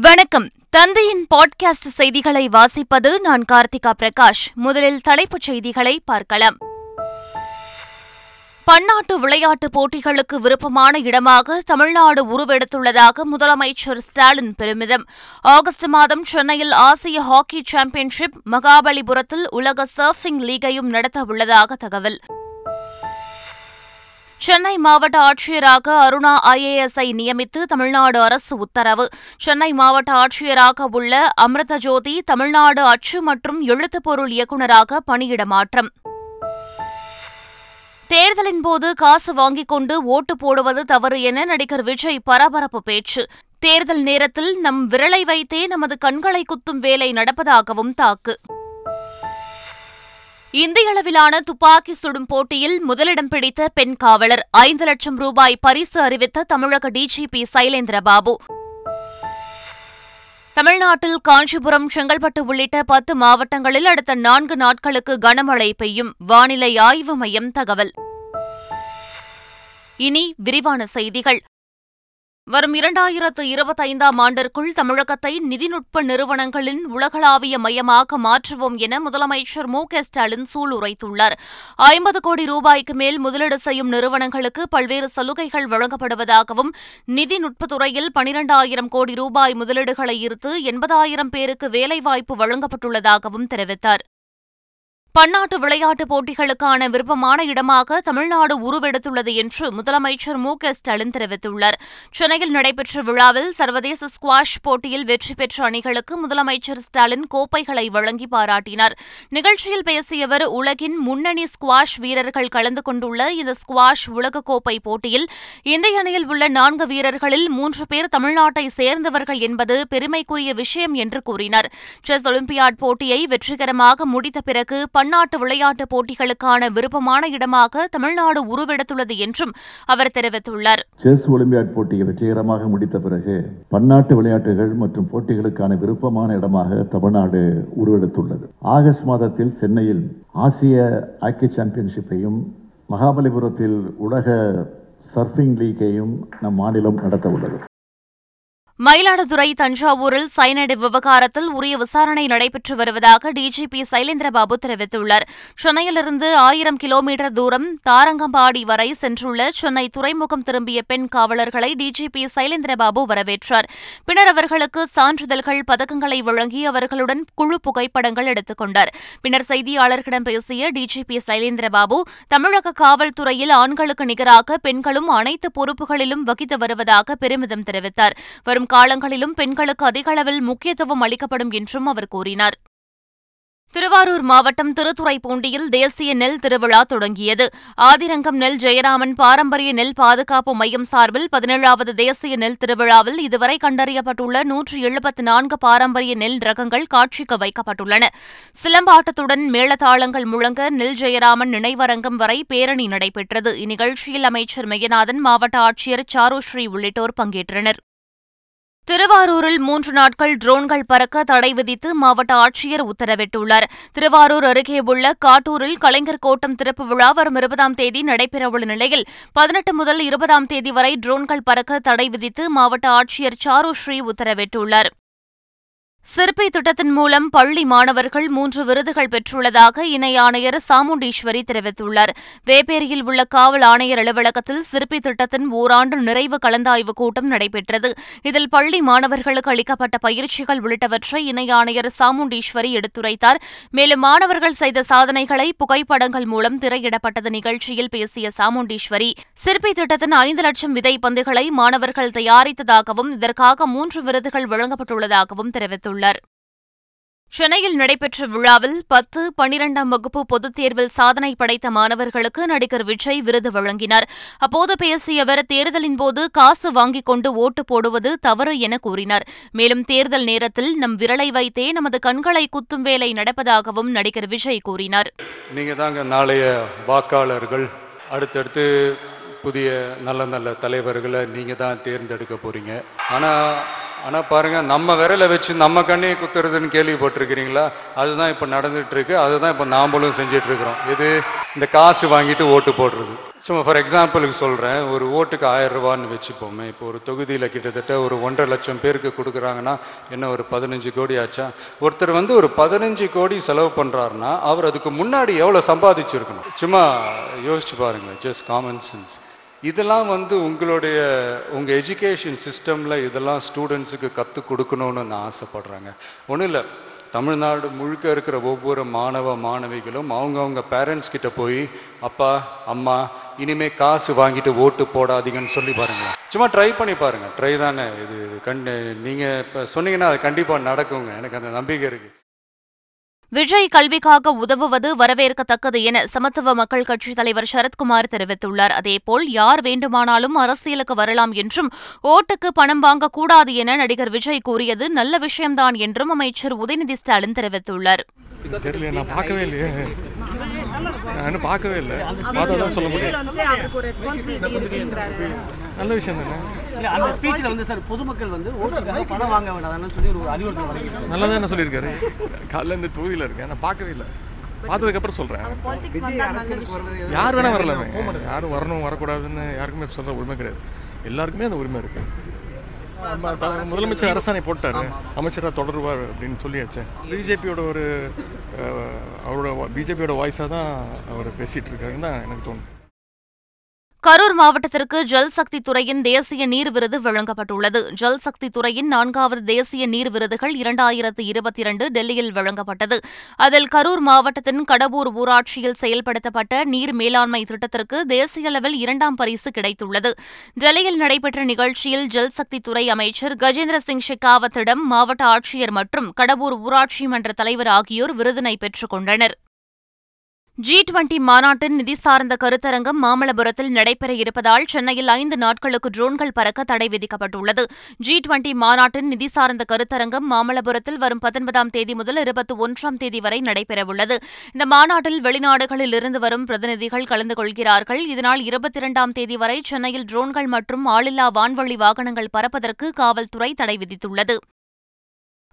வணக்கம். தந்தையின் பாட்காஸ்ட் செய்திகளை வாசிப்பது நான் கார்த்திகா பிரகாஷ். முதலில் தலைப்புச் செய்திகளை பார்க்கலாம். பன்னாட்டு விளையாட்டுப் போட்டிகளுக்கு விருப்பமான இடமாக தமிழ்நாடு உருவெடுத்துள்ளதாக முதலமைச்சர் ஸ்டாலின் பெருமிதம். ஆகஸ்ட் மாதம் சென்னையில் ஆசிய ஹாக்கி சாம்பியன்ஷிப் மகாபலிபுரத்தில் உலக சர்ஃபிங் லீகையும் நடத்த உள்ளதாக தகவல். சென்னை மாவட்ட ஆட்சியராக அருணா ஐஏஎஸ்ஐ நியமித்து தமிழ்நாடு அரசு உத்தரவு. சென்னை மாவட்ட ஆட்சியராக உள்ள அமிர்த ஜோதி தமிழ்நாடு அச்சு மற்றும் எழுத்துப்பொருள் இயக்குநராக பணியிட மாற்றம். தேர்தலின் போது காசு வாங்கிக் கொண்டு ஓட்டு போடுவது தவறு என நடிகர் விஜய் பரபரப்பு பேச்சு. தேர்தல் நேரத்தில் நம் விரலை வைத்தே நமது கண்களை குத்தும் வேலை நடப்பதாகவும் தாக்கு. இந்திய அளவிலான துப்பாக்கி சுடும் போட்டியில் முதலிடம் பிடித்த பெண் காவலர் ஐந்து லட்சம் ரூபாய் பரிசு அறிவித்த தமிழக டிஜிபி சைலேந்திரபாபு. தமிழ்நாட்டில் காஞ்சிபுரம் செங்கல்பட்டு உள்ளிட்ட பத்து மாவட்டங்களில் அடுத்த நான்கு நாட்களுக்கு கனமழை பெய்யும் வானிலை ஆய்வு மையம் தகவல். இனி விரிவான செய்திகள். வரும் இரண்டாயிரத்து இருபத்தைந்தாம் ஆண்டிற்குள் தமிழகத்தை நிதிநுட்ப நிறுவனங்களின் உலகளாவிய மையமாக மாற்றுவோம் என முதலமைச்சர் மு க ஸ்டாலின் சூளுரைத்துள்ளார். ஐம்பது கோடி ரூபாய்க்கு மேல் முதலீடு செய்யும் நிறுவனங்களுக்கு பல்வேறு சலுகைகள் வழங்கப்படுவதாகவும் நிதிநுட்பத்துறையில் பனிரெண்டாயிரம் கோடி ரூபாய் முதலீடுகளை ஈர்த்து எண்பதாயிரம் பேருக்கு வேலைவாய்ப்பு வழங்கப்பட்டுள்ளதாகவும் தெரிவித்தார். பன்னாட்டு விளையாட்டுப் போட்டிகளுக்கான விருப்பமான இடமாக தமிழ்நாடு உருவெடுத்துள்ளது என்று முதலமைச்சர் மு க ஸ்டாலின் தெரிவித்துள்ளார். சென்னையில் நடைபெற்ற விழாவில் சர்வதேச ஸ்குவாஷ் போட்டியில் வெற்றி பெற்ற அணிகளுக்கு முதலமைச்சர் ஸ்டாலின் கோப்பைகளை வழங்கி பாராட்டினார். நிகழ்ச்சியில் பேசியவர் உலகின் முன்னணி ஸ்குவாஷ் வீரர்கள் கலந்து கொண்டுள்ள இந்த ஸ்குவாஷ் உலகக்கோப்பை போட்டியில் இந்திய அணியில் உள்ள நான்கு வீரர்களில் மூன்று பேர் தமிழ்நாட்டை சேர்ந்தவர்கள் என்பது பெருமைக்குரிய விஷயம் என்று கூறினார். செஸ் ஒலிம்பியாட் போட்டியை வெற்றிகரமாக முடித்த பிறகு பன்னாட்டு விளையாட்டுப் போட்டிகளுக்கான விருப்பமான இடமாக தமிழ்நாடு உருவெடுத்துள்ளது என்றும் அவர் தெரிவித்துள்ளார். செஸ் ஒலிம்பியாட் போட்டியை வெற்றிகரமாக முடித்த பிறகு பன்னாட்டு விளையாட்டுகள் மற்றும் போட்டிகளுக்கான விருப்பமான இடமாக தமிழ்நாடு உருவெடுத்துள்ளது. ஆகஸ்ட் மாதத்தில் சென்னையில் ஆசிய ஹாக்கி சாம்பியன்ஷிப்பையும் மகாபலிபுரத்தில் உலக சர்ஃபிங் லீக்கையும் நம் மாநிலம் நடத்த உள்ளது மயிலாடுதுறை தஞ்சாவூரில் சைனடு விவகாரத்தில் உரிய விசாரணை நடைபெற்று வருவதாக டிஜிபி சைலேந்திரபாபு தெரிவித்துள்ளார். சென்னையிலிருந்து ஆயிரம் கிலோமீட்டர் தூரம் தாரங்கம்பாடி வரை சென்றுள்ள சென்னை துறைமுகம் திரும்பிய பெண் காவலர்களை டிஜிபி சைலேந்திரபாபு வரவேற்றார். பின்னர் அவர்களுக்கு சான்றிதழ்கள் பதக்கங்களை வழங்கி அவர்களுடன் குழு புகைப்படங்கள் எடுத்துக் கொண்டார். பின்னர் செய்தியாளர்களிடம் பேசிய டிஜிபி சைலேந்திரபாபு தமிழக காவல்துறையில் ஆண்களுக்கு நிகராக பெண்களும் அனைத்து பொறுப்புகளிலும் வகித்து வருவதாக பெருமிதம் தெரிவித்தார். வரும் காலங்களிலும் பெண்களுக்கு அதிக அளவில் முக்கியத்துவம் அளிக்கப்படும் என்றும் அவர் கூறினார். திருவாரூர் மாவட்டம் திருத்துறைப்பூண்டியில் தேசிய நெல் திருவிழா தொடங்கியது. ஆதிரங்கம் நெல் ஜெயராமன் பாரம்பரிய நெல் பாதுகாப்பு மையம் சார்பில் பதினேழாவது தேசிய நெல் திருவிழாவில் இதுவரை கண்டறியப்பட்டுள்ள நூற்றி எழுபத்து நான்கு பாரம்பரிய நெல் ரகங்கள் காட்சிக்கு வைக்கப்பட்டுள்ளன. சிலம்பாட்டத்துடன் மேளதாளங்கள் முழங்க நெல் ஜெயராமன் நினைவரங்கம் வரை பேரணி நடைபெற்றது. இந்நிகழ்ச்சியில் அமைச்சர் மெய்யநாதன் மாவட்ட ஆட்சியர் சாருஸ்ரீ உள்ளிட்டோர் பங்கேற்றனர். திருவாரூரில் மூன்று நாட்கள் ட்ரோன்கள் பறக்க தடை விதித்து மாவட்ட ஆட்சியர் உத்தரவிட்டுள்ளார். திருவாரூர் அருகே உள்ள காட்டூரில் கலைஞர் கோட்டம் திறப்பு விழா வரும் இருபதாம் தேதி நடைபெறவுள்ள நிலையில் பதினெட்டு முதல் இருபதாம் தேதி வரை ட்ரோன்கள் பறக்க தடை விதித்து மாவட்ட ஆட்சியர் சாருஸ்ரீ உத்தரவிட்டுள்ளார். சிறுப்பை திட்டத்தின் மூலம் பள்ளி மாணவர்கள் மூன்று விருதுகள் பெற்றுள்ளதாக இணை ஆணையர் சாமுண்டீஸ்வரி தெரிவித்துள்ளார். வேப்பேரியில் உள்ள காவல் ஆணையர் அலுவலகத்தில் சிறுப்பை திட்டத்தின் ஓராண்டு நிறைவு கலந்தாய்வு கூட்டம் நடைபெற்றது. இதில் பள்ளி மாணவர்களுக்கு அளிக்கப்பட்ட பயிற்சிகள் உள்ளிட்டவற்றை இணை ஆணையர் சாமுண்டீஸ்வரி எடுத்துரைத்தார். மேலும் மாணவர்கள் செய்த சாதனைகளை புகைப்படங்கள் மூலம் திரையிடப்பட்டது நிகழ்ச்சியில் பேசிய சாமுண்டீஸ்வரி சிறுப்பை திட்டத்தின் ஐந்து லட்சம் விதை பந்துகளை மாணவர்கள் தயாரித்ததாகவும் இதற்காக மூன்று விருதுகள் வழங்கப்பட்டுள்ளதாகவும் தெரிவித்துள்ளார். தெரிவித்துள்ளார். சென்னையில் நடைபெற்ற விழாவில் பத்து பனிரெண்டாம் வகுப்பு பொதுத் தேர்வில் சாதனை படைத்த மாணவர்களுக்கு நடிகர் விஜய் விருது வழங்கினார். அப்போது பேசிய அவர் தேர்தலின் போது காசு வாங்கிக் கொண்டு ஓட்டு போடுவது தவறு என கூறினார். மேலும் தேர்தல் நேரத்தில் நம் விரலை வைத்தே நமது கண்களை குத்தும் வேலை நடப்பதாகவும் நடிகர் விஜய் கூறினார். நீங்க தாங்க நாளைய வாக்காளர்கள் அடுத்தடுத்து புதிய நல்ல நல்ல தலைவர்களை நீங்க தான் தேர்ந்தெடுக்க போகிறீங்க ஆனால் பாருங்கள் நம்ம விரலை வச்சு நம்ம கண்ணையை குத்துறதுன்னு கேள்விப்பட்டிருக்கிறீங்களா? அதுதான் இப்போ நடந்துட்டு இருக்கு அதுதான் இப்போ நாம்பளும் செஞ்சுட்டு இது இந்த காசு வாங்கிட்டு ஓட்டு போடுறது. சும்மா ஃபார் எக்ஸாம்பிளுக்கு சொல்கிறேன் ஒரு ஓட்டுக்கு ஆயிரம் ரூபான்னு வச்சுப்போமே. இப்போ ஒரு தொகுதியில் கிட்டத்தட்ட ஒரு ஒன்றரை லட்சம் பேருக்கு கொடுக்குறாங்கன்னா என்ன ஒரு பதினஞ்சு கோடி ஆச்சா? ஒருத்தர் வந்து ஒரு பதினஞ்சு கோடி செலவு பண்ணுறாருன்னா அவர் அதுக்கு முன்னாடி எவ்வளோ சம்பாதிச்சிருக்கணும்? சும்மா யோசிச்சு பாருங்க ஜஸ்ட் காமன் சென்ஸ் இதெல்லாம் வந்து உங்களுடைய உங்கள் எஜுகேஷன் சிஸ்டமில் இதெல்லாம் ஸ்டூடெண்ட்ஸுக்கு கற்றுக் கொடுக்கணும்னு நான் ஆசைப்பட்றேங்க. ஒன்றும் இல்லை தமிழ்நாடு முழுக்க இருக்கிற ஒவ்வொரு மாணவ மாணவிகளும் அவங்கவுங்க பேரண்ட்ஸ் கிட்ட போய் அப்பா அம்மா இனிமே காசு வாங்கிட்டு ஓட்டு போடாதீங்கன்னு சொல்லி பாருங்க சும்மா ட்ரை பண்ணி பாருங்க. ட்ரை தானே. இது கண் நீங்கள் இப்போ சொன்னீங்கன்னா அது கண்டிப்பாக நடக்குங்க. எனக்கு அந்த நம்பிக்கை இருக்குது விஜய் கல்விக்காக உதவுவது வரவேற்கத்தக்கது என சமத்துவ மக்கள் கட்சித் தலைவர் சரத்குமார் தெரிவித்துள்ளார். அதேபோல் யார் வேண்டுமானாலும் அரசியலுக்கு வரலாம் என்றும் ஓட்டுக்கு பணம் வாங்கக்கூடாது என நடிகர் விஜய் கூறியது நல்ல விஷயம்தான் என்றும் அமைச்சர் உதயநிதி ஸ்டாலின் தெரிவித்துள்ளார். பார்க்கவே இல்லை. நல்ல விஷயம் தானே? இல்ல அந்த ஸ்பீச்ல வந்து சார் பொதுமக்கள் வந்து ஓட்டுக்காக பணம் வாங்க வேண்டாம்னு சொல்லி ஒரு அறிவுறுத்தல் வழங்கிட்டாங்க நல்லா தானே சொல்லியிருக்காரு? காலைல இந்த தொகுதியில் இருக்கேன் நான் பார்க்கவே இல்லை. பார்த்ததுக்கு அப்புறம் சொல்றேன் பாலிடிக்ஸ் வந்தா நல்ல விஷயம். யார் வேணா வரலாமே. யாரும் வரணும் வரக்கூடாதுன்னு யாருக்குமே சொல்ற உரிமை கிடையாது. எல்லாருக்குமே அந்த உரிமை இருக்கு. முதலமைச்சர் அரசாணை போட்டாரு. அமைச்சரா தொடருவார் அப்படின்னு சொல்லியாச்சு. பிஜேபியோட ஒரு அவரோட பிஜேபியோட வாய்ஸா தான் அவர் பேசிட்டு இருக்காருன்னு தான் எனக்கு தோணுது. கரூர் மாவட்டத்திற்கு ஜல்சக்தி துறையின் தேசிய நீர் விருது வழங்கப்பட்டுள்ளது. ஜல் சக்தி துறையின் நான்காவது தேசிய நீர் விருதுகள் இரண்டாயிரத்து இருபத்தி இரண்டு டெல்லியில் வழங்கப்பட்டது. அதில் கரூர் மாவட்டத்தின் கடவூர் ஊராட்சியில் செயல்படுத்தப்பட்ட நீர் மேலாண்மை திட்டத்திற்கு தேசிய அளவில் இரண்டாம் பரிசு கிடைத்துள்ளது. டெல்லியில் நடைபெற்ற நிகழ்ச்சியில் ஜல்சக்தி துறை அமைச்சர் கஜேந்திர சிங் ஷெகாவத்திடம் மாவட்ட ஆட்சியர் மற்றும் கடவூர் ஊராட்சி மன்ற தலைவர் ஆகியோர் விருதினை பெற்றுக் கொண்டனர். ஜி டுவெண்டி மாநாட்டின் நிதி சார்ந்த கருத்தரங்கம் மாமல்லபுரத்தில் நடைபெற இருப்பதால் சென்னையில் ஐந்து நாட்களுக்கு ட்ரோன்கள் பறக்க தடை விதிக்கப்பட்டுள்ளது. ஜி டுவெண்டி மாநாட்டின் நிதி சார்ந்த கருத்தரங்கம் மாமல்லபுரத்தில் வரும் பத்தொன்பதாம் தேதி முதல் இருபத்தி ஒன்றாம் தேதி வரை நடைபெறவுள்ளது. இந்த மாநாட்டில் வெளிநாடுகளில் இருந்து வரும் பிரதிநிதிகள் கலந்து கொள்கிறார்கள். இதனால் இருபத்தி இரண்டாம் தேதி வரை சென்னையில் ட்ரோன்கள் மற்றும் ஆளில்லா வான்வழி வாகனங்கள் பறப்பதற்கு காவல்துறை தடை விதித்துள்ளது.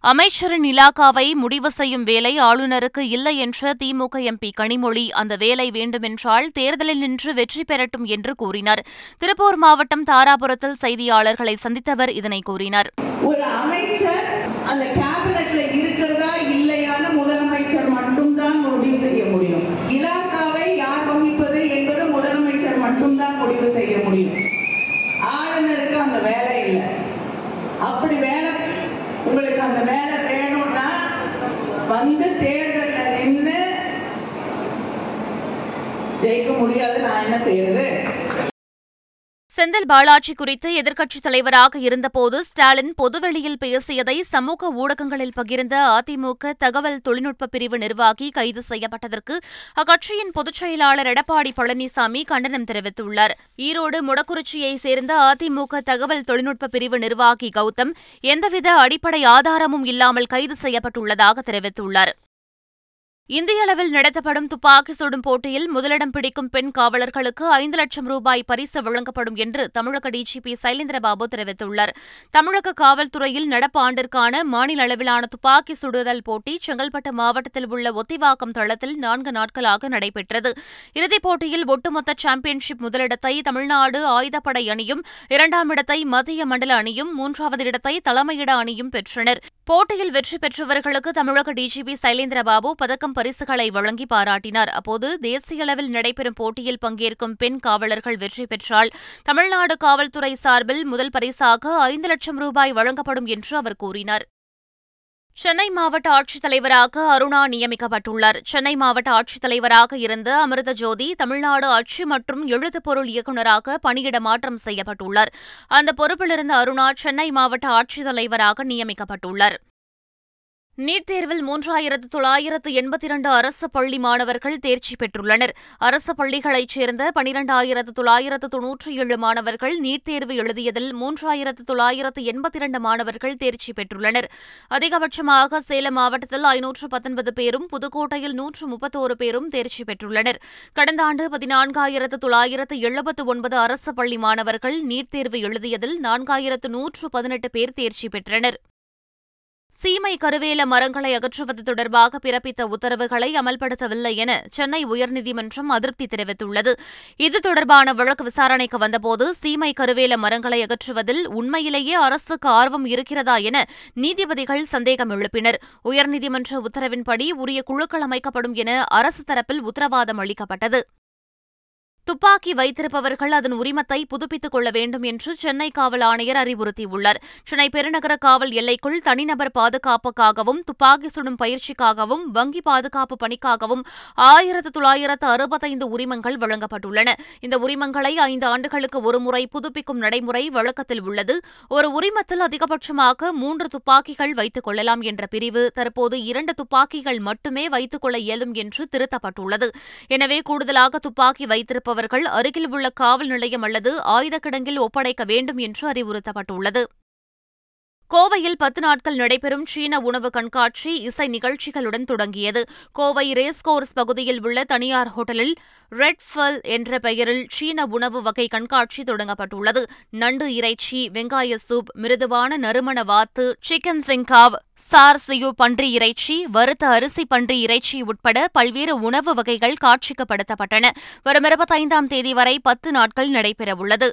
அமைச்சரின் இலாக்காவை முடிவு செய்யும் வேலை ஆளுநருக்கு இல்லை என்ற திமுக எம்பி கனிமொழி. அந்த வேலை வேண்டுமென்றால் தேர்தலில் நின்று வெற்றி பெறட்டும் என்று கூறினார். திருப்பூர் மாவட்டம் தாராபுரத்தில் செய்தியாளர்களை சந்தித்தவர் இதனை கூறினார். ஒரு அமைச்சர் அந்த கேபினட்ல இருக்கிறதா இல்லையான முதலமைச்சர் மட்டும்தான் முடிவு செய்ய முடியும். இலாக்காவை யார் வகிப்பது என்பது முதலமைச்சர் மட்டும்தான் முடிவு செய்ய முடியும். ஆளுநருக்கு அந்த வேலை இல்லை. அப்படி வேலை உங்களுக்கு அந்த வேலை வேணும்னா வந்து தேர்தலில் நின்று ஜெயிக்க முடியாது நான் என்ன செய்யறது? செந்தில் பாலாஜி குறித்து எதிர்க்கட்சித் தலைவராக இருந்தபோது ஸ்டாலின் பொதுவெளியில் பேசியதை சமூக ஊடகங்களில் பகிர்ந்த அதிமுக தகவல் தொழில்நுட்ப பிரிவு நிர்வாகி கைது செய்யப்பட்டதற்கு அக்கட்சியின் பொதுச் செயலாளர் எடப்பாடி பழனிசாமி கண்டனம் தெரிவித்துள்ளார். ஈரோடு முடக்குறிச்சியைச் சேர்ந்த அதிமுக தகவல் தொழில்நுட்ப பிரிவு நிர்வாகி கௌதம் எந்தவித அடிப்படை ஆதாரமும் இல்லாமல் கைது செய்யப்பட்டுள்ளதாக தெரிவித்துள்ளார். இந்திய அளவில் நடத்தப்படும் துப்பாக்கி சுடும் போட்டியில் முதலிடம் பிடிக்கும் பெண் காவலர்களுக்கு ஐந்து லட்சம் ரூபாய் பரிசு வழங்கப்படும் என்று தமிழக டிஜிபி சைலேந்திரபாபு தெரிவித்துள்ளார். தமிழக காவல்துறையில் நடப்பு ஆண்டிற்கான மாநில அளவிலான துப்பாக்கி சுடுதல் போட்டி செங்கல்பட்டு மாவட்டத்தில் உள்ள ஒத்திவாக்கம் தளத்தில் நான்கு நாட்களாக நடைபெற்றது. இறுதிப் போட்டியில் ஒட்டுமொத்த சாம்பியன்ஷிப் முதலிடத்தை தமிழ்நாடு ஆயுதப்படை அணியும் இரண்டாம் இடத்தை மத்திய மண்டல அணியும் மூன்றாவது இடத்தை தலைமையிட அணியும் பெற்றனர். போட்டியில் வெற்றி பெற்றவர்களுக்கு தமிழக டிஜிபி சைலேந்திரபாபு பதக்கம் பரிசுகளை வழங்கி பாராட்டினார். அப்போது தேசிய அளவில் நடைபெறும் போட்டியில் பங்கேற்கும் பெண் காவலர்கள் வெற்றி பெற்றால் தமிழ்நாடு காவல்துறை சார்பில் முதல் பரிசாக ஐந்து லட்சம் ரூபாய் வழங்கப்படும் என்று அவர் கூறினார். சென்னை மாவட்ட ஆட்சித்தலைவராக அருணா நியமிக்கப்பட்டுள்ளார். சென்னை மாவட்ட ஆட்சித்தலைவராக இருந்த அமிர்த ஜோதி தமிழ்நாடு அச்சு மற்றும் எழுதுப்பொருள் இயக்குநராக பணியிட மாற்றம் செய்யப்பட்டுள்ளார். அந்த பொறுப்பிலிருந்த அருணா சென்னை மாவட்ட ஆட்சித்தலைவராக நியமிக்கப்பட்டுள்ளார். நீட் தேர்வில் மூன்றாயிரத்து தொள்ளாயிரத்து எண்பத்தி இரண்டு அரசு பள்ளி மாணவர்கள் தேர்ச்சி பெற்றுள்ளனர். அரசு பள்ளிகளைச் சேர்ந்த பனிரெண்டாயிரத்து தொள்ளாயிரத்து தொன்னூற்றி ஏழு மாணவர்கள் நீட் தேர்வு எழுதியதில் மூன்றாயிரத்து தொள்ளாயிரத்து எண்பத்தி இரண்டு மாணவர்கள் தேர்ச்சி பெற்றுள்ளனர். அதிகபட்சமாக சேலம் மாவட்டத்தில் ஐநூற்று பத்தொன்பது பேரும் புதுக்கோட்டையில் நூற்று முப்பத்தோரு பேரும் தேர்ச்சி பெற்றுள்ளனர். கடந்த ஆண்டு பதினான்காயிரத்து தொள்ளாயிரத்து எழுபத்து ஒன்பது அரசு பள்ளி மாணவர்கள் நீட் தேர்வு எழுதியதில் நான்காயிரத்து நூற்று பதினெட்டு பேர் தேர்ச்சி பெற்றனர். சீமை கருவேல மரங்களை அகற்றுவது தொடர்பாக பிறப்பித்த உத்தரவுகளை அமல்படுத்தவில்லை என சென்னை உயர்நீதிமன்றம் அதிருப்தி தெரிவித்துள்ளது. இது தொடர்பான வழக்கு விசாரணைக்கு வந்தபோது சீமை கருவேல மரங்களை அகற்றுவதில் உண்மையிலேயே அரசுக்கு ஆர்வம் இருக்கிறதா என நீதிபதிகள் சந்தேகம் எழுப்பினர். உயர்நீதிமன்ற உத்தரவின்படி உரிய குழுக்கள் அமைக்கப்படும் என அரசு தரப்பில் உத்தரவாதம் அளிக்கப்பட்டது. துப்பாக்கி வைத்திருப்பவர்கள் அதன் உரிமத்தை புதுப்பித்துக் கொள்ள வேண்டும் என்று சென்னை காவல் ஆணையர் அறிவுறுத்தியுள்ளார். சென்னை பெருநகர காவல் எல்லைக்குள் தனிநபர் பாதுகாப்புக்காகவும் துப்பாக்கி சுடும் பயிற்சிக்காகவும் வங்கி பாதுகாப்பு பணிக்காகவும் ஆயிரத்து தொள்ளாயிரத்து அறுபத்தைந்து உரிமங்கள் வழங்கப்பட்டுள்ளன. இந்த உரிமங்களை ஐந்து ஆண்டுகளுக்கு ஒருமுறை புதுப்பிக்கும் நடைமுறை வழக்கத்தில் உள்ளது. ஒரு உரிமத்தில் அதிகபட்சமாக மூன்று துப்பாக்கிகள் வைத்துக் கொள்ளலாம் என்ற பிரிவு தற்போது இரண்டு துப்பாக்கிகள் மட்டுமே வைத்துக் கொள்ள இயலும் என்று திருத்தப்பட்டுள்ளது. எனவே கூடுதலாக துப்பாக்கி வைத்திருப்ப வைத்திருப்பவர்கள் அருகில் உள்ள காவல் நிலையம் அல்லது ஆயுதக் கிடங்கில் ஒப்படைக்க வேண்டும் என்று அறிவுறுத்தப்பட்டுள்ளது. கோவையில் பத்து நாட்கள் நடைபெறும் சீன உணவு கண்காட்சி இசை நிகழ்ச்சிகளுடன் தொடங்கியது. கோவை ரேஸ்கோர்ஸ் பகுதியில் உள்ள தனியார் ஹோட்டலில் ரெட் ஃபல் என்ற பெயரில் சீன உணவு வகை கண்காட்சி தொடங்கப்பட்டுள்ளது. நண்டு இறைச்சி வெங்காய சூப் மிருதுவான நறுமண வாத்து சிக்கன் சிங்காவ் சார் சியு பன்றி இறைச்சி வறுத்த அரிசி பன்றி இறைச்சி உட்பட பல்வேறு உணவு வகைகள் காட்சிக்குப்படுத்தப்பட்டன வரும் இருபத்தைந்தாம் தேதி வரை பத்து நாட்கள் நடைபெறவுள்ளது.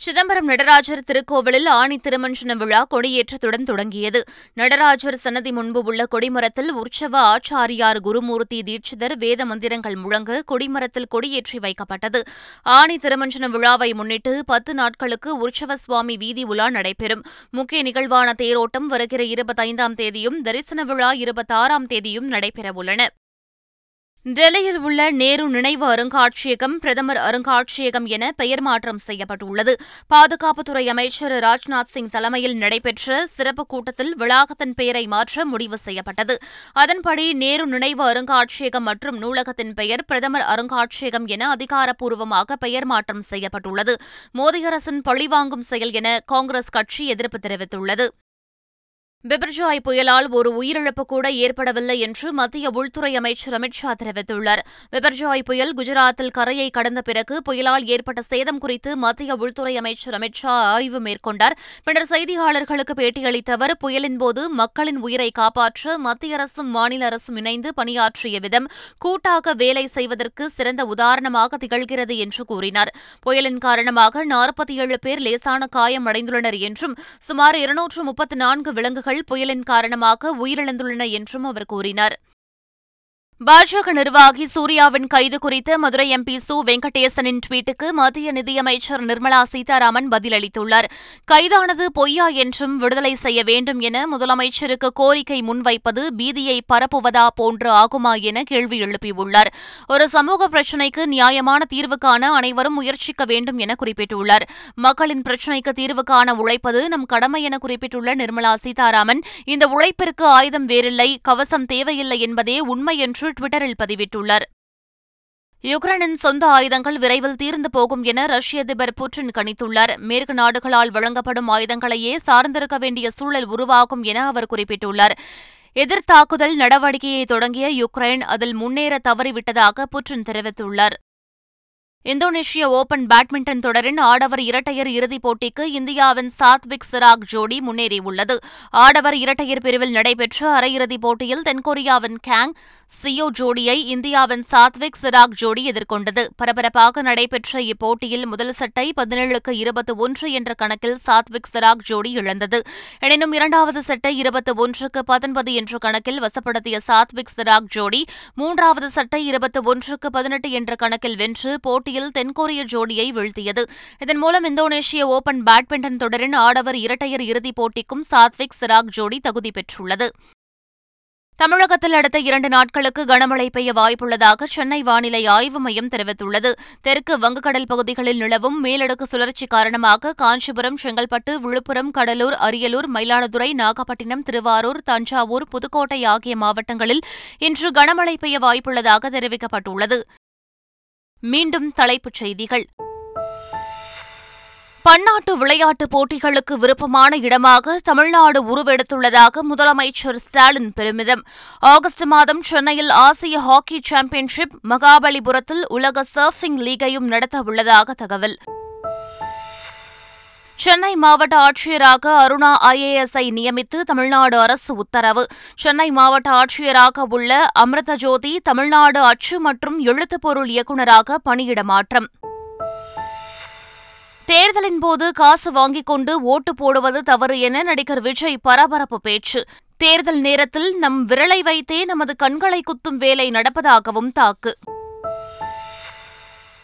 சிதம்பரம் நடராஜர் திருக்கோவிலில் ஆணி திருமஞ்சன விழா கொடியேற்றத்துடன் தொடங்கியது. நடராஜர் சன்னதி முன்பு உள்ள கொடிமரத்தில் உற்சவ ஆச்சாரியார் குருமூர்த்தி தீட்சிதர் வேத மந்திரங்கள் முழங்க கொடிமரத்தில் கொடியேற்றி வைக்கப்பட்டது. ஆணி திருமஞ்சன விழாவை முன்னிட்டு பத்து நாட்களுக்கு உற்சவ சுவாமி வீதி உலா நடைபெறும். முக்கிய நிகழ்வான தேரோட்டம் வருகிற இருபத்தைந்தாம் தேதியும் தரிசன விழா இருபத்தாறாம் தேதியும் நடைபெறவுள்ளன. டெல்லியில் உள்ள நேரு நினைவு அருங்காட்சியகம் பிரதமர் அருங்காட்சியகம் என பெயர் மாற்றம் செய்யப்பட்டுள்ளது. பாதுகாப்புத்துறை அமைச்சர் ராஜ்நாத் சிங் தலைமையில் நடைபெற்ற சிறப்பு கூட்டத்தில் வளாகத்தின் பெயரை மாற்ற முடிவு செய்யப்பட்டது. அதன்படி நேரு நினைவு அருங்காட்சியகம் மற்றும் நூலகத்தின் பெயர் பிரதமர் அருங்காட்சியகம் என அதிகாரப்பூர்வமாக பெயர் மாற்றம் செய்யப்பட்டுள்ளது. மோடி அரசின் பழிவாங்கும் செயல் என காங்கிரஸ் கட்சி எதிர்ப்பு தெரிவித்துள்ளது. பிபர்ஜாய் புயலால் ஒரு உயிரிழப்பு கூட ஏற்படவில்லை என்று மத்திய உள்துறை அமைச்சர் அமித் ஷா தெரிவித்துள்ளார். பிபர்ஜாய் புயல் குஜராத்தில் கரையை கடந்த பிறகு புயலால் ஏற்பட்ட சேதம் குறித்து மத்திய உள்துறை அமைச்சர் அமித் ஷா ஆய்வு மேற்கொண்டார். பின்னர் செய்தியாளர்களுக்கு பேட்டியளித்த அவர் புயலின்போது மக்களின் உயிரை காப்பாற்ற மத்திய அரசும் மாநில அரசும் இணைந்து பணியாற்றிய விதம் கூட்டாக வேலை செய்வதற்கு சிறந்த உதாரணமாக திகழ்கிறது என்று கூறினார். புயலின் காரணமாக நாற்பத்தி ஏழு பேர் லேசான காயம் அடைந்துள்ளனர் என்றும் சுமார் இருநூற்று முப்பத்தி நான்கு விலங்குகள் புயலின் காரணமாக உயிரிழந்துள்ளன என்றும் அவர் கூறினார். பாஜக நிர்வாகி சூர்யாவின் கைது குறித்து மதுரை எம்பி சு. வெங்கடேசனின் ட்வீட்டுக்கு மத்திய நிதியமைச்சர் நிர்மலா சீதாராமன் பதிலளித்துள்ளார். கைதானது பொய்யா என்றும் விடுதலை செய்ய வேண்டும் என முதலமைச்சருக்கு கோரிக்கை முன்வைப்பது பீதியை பரப்புவதா போன்று ஆகுமா என கேள்வி எழுப்பியுள்ளார். ஒரு சமூக பிரச்சினைக்கு நியாயமான தீர்வு காண அனைவரும் முயற்சிக்க வேண்டும் என குறிப்பிட்டுள்ளார். மக்களின் பிரச்சினைக்கு தீர்வு காண உழைப்பது நம் கடமை என குறிப்பிட்டுள்ள நிர்மலா சீதாராமன் இந்த உழைப்பிற்கு ஆயுதம் வேறில்லை கவசம் தேவையில்லை என்பதே உண்மை என்று ட்விட்டரில் பதிவிட்டுள்ளார். யுக்ரைனின் சொந்த ஆயுதங்கள் விரைவில் தீர்ந்து போகும் என ரஷ்ய அதிபர் புட்டின் கணித்துள்ளார். மேற்கு நாடுகளால் வழங்கப்படும் ஆயுதங்களையே சார்ந்திருக்க வேண்டிய சூழல் உருவாகும் என அவர் குறிப்பிட்டுள்ளார். எதிர்த்தாக்குதல் நடவடிக்கையை தொடங்கிய யுக்ரைன் அதில் முன்னேற தவறிவிட்டதாக புட்டின் தெரிவித்துள்ளார். இந்தோனேஷிய ஓபன் பேட்மிண்டன் தொடரின் ஆடவர் இரட்டையர் இறுதிப் போட்டிக்கு இந்தியாவின் சாத்விக் சிராக் ஜோடி முன்னேறியுள்ளது. ஆடவர் இரட்டையர் பிரிவில் நடைபெற்ற அரையிறுதிப் போட்டியில் தென்கொரியாவின் கேங் சியோ ஜோடியை இந்தியாவின் சாத்விக் சிராக் ஜோடி எதிர்கொண்டது. பரபரப்பாக நடைபெற்ற இப்போட்டியில் முதல் சட்டை பதினேழுக்கு இருபத்தி ஒன்று என்ற கணக்கில் சாத்விக் சிராக் ஜோடி இழந்தது. எனினும் இரண்டாவது செட்டை இருபத்தி ஒன்றுக்கு பத்தொன்பது என்ற கணக்கில் வசப்படுத்திய சாத்விக் சிராக் ஜோடி மூன்றாவது சட்டை இருபத்தி ஒன்றுக்கு பதினெட்டு என்ற கணக்கில் வென்று போட்டியில் தென்கொரிய ஜோடியை வீழ்த்தியது. இதன் மூலம் இந்தோனேஷிய ஓபன் பேட்மிண்டன் தொடரின் ஆடவர் இரட்டையர் இறுதிப் போட்டிக்கும் சாத்விக் சிராக் ஜோடி தகுதி பெற்றுள்ளது. தமிழகத்தில் அடுத்த இரண்டு நாட்களுக்கு கனமழை பெய்ய வாய்ப்புள்ளதாக சென்னை வானிலை ஆய்வு மையம் தெரிவித்துள்ளது. தெற்கு வங்கக்கடல் பகுதிகளில் நிலவும் மேலடுக்கு சுழற்சி காரணமாக காஞ்சிபுரம் செங்கல்பட்டு விழுப்புரம் கடலூர் அரியலூர் மயிலாடுதுறை நாகப்பட்டினம் திருவாரூர் தஞ்சாவூர் புதுக்கோட்டை ஆகிய மாவட்டங்களில் இன்று கனமழை பெய்ய வாய்ப்புள்ளதாக தெரிவிக்கப்பட்டுள்ளது. மீண்டும் தலைப்புச் செய்திகள். பன்னாட்டு விளையாட்டுப் போட்டிகளுக்கு விருப்பமான இடமாக தமிழ்நாடு உருவெடுத்துள்ளதாக முதலமைச்சர் ஸ்டாலின் பெருமிதம். ஆகஸ்ட் மாதம் சென்னையில் ஆசிய ஹாக்கி சாம்பியன்ஷிப் மகாபலிபுரத்தில் உலக சர்ஃபிங் லீகையும் நடத்த உள்ளதாக தகவல். சென்னை மாவட்ட ஆட்சியராக அருணா ஐஏஎஸ்ஐ நியமித்து தமிழ்நாடு அரசு உத்தரவு. சென்னை மாவட்ட ஆட்சியராக உள்ள அமிர்த ஜோதி தமிழ்நாடு அச்சு மற்றும் எழுத்துப்பொருள் இயக்குநராக பணியிட மாற்றம். தேர்தலின் போது காசு வாங்கிக் கொண்டு ஓட்டு போடுவது தவறு என நடிகர் விஜய் பரபரப்பு பேச்சு. தேர்தல் நேரத்தில் நம் விரலை வைத்தே நமது கண்களை குத்தும் வேலை நடப்பதாகவும் தாக்கு.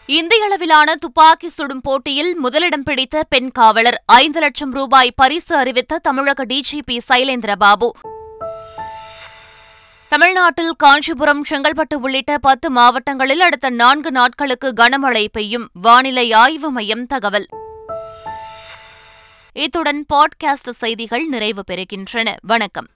இந்திய அளவிலான துப்பாக்கி சுடும் போட்டியில் முதலிடம் பிடித்த பெண் காவலர் ஐந்து லட்சம் ரூபாய் பரிசு அறிவித்த தமிழக டிஜிபி சைலேந்திரபாபு. தமிழ்நாட்டில் காஞ்சிபுரம் செங்கல்பட்டு உள்ளிட்ட பத்து மாவட்டங்களில் அடுத்த நான்கு நாட்களுக்கு கனமழை பெய்யும். வானிலை ஆய்வு மையம் தகவல். இத்துடன் பாட்காஸ்ட் செய்திகள் நிறைவு பெறுகின்றன. வணக்கம்.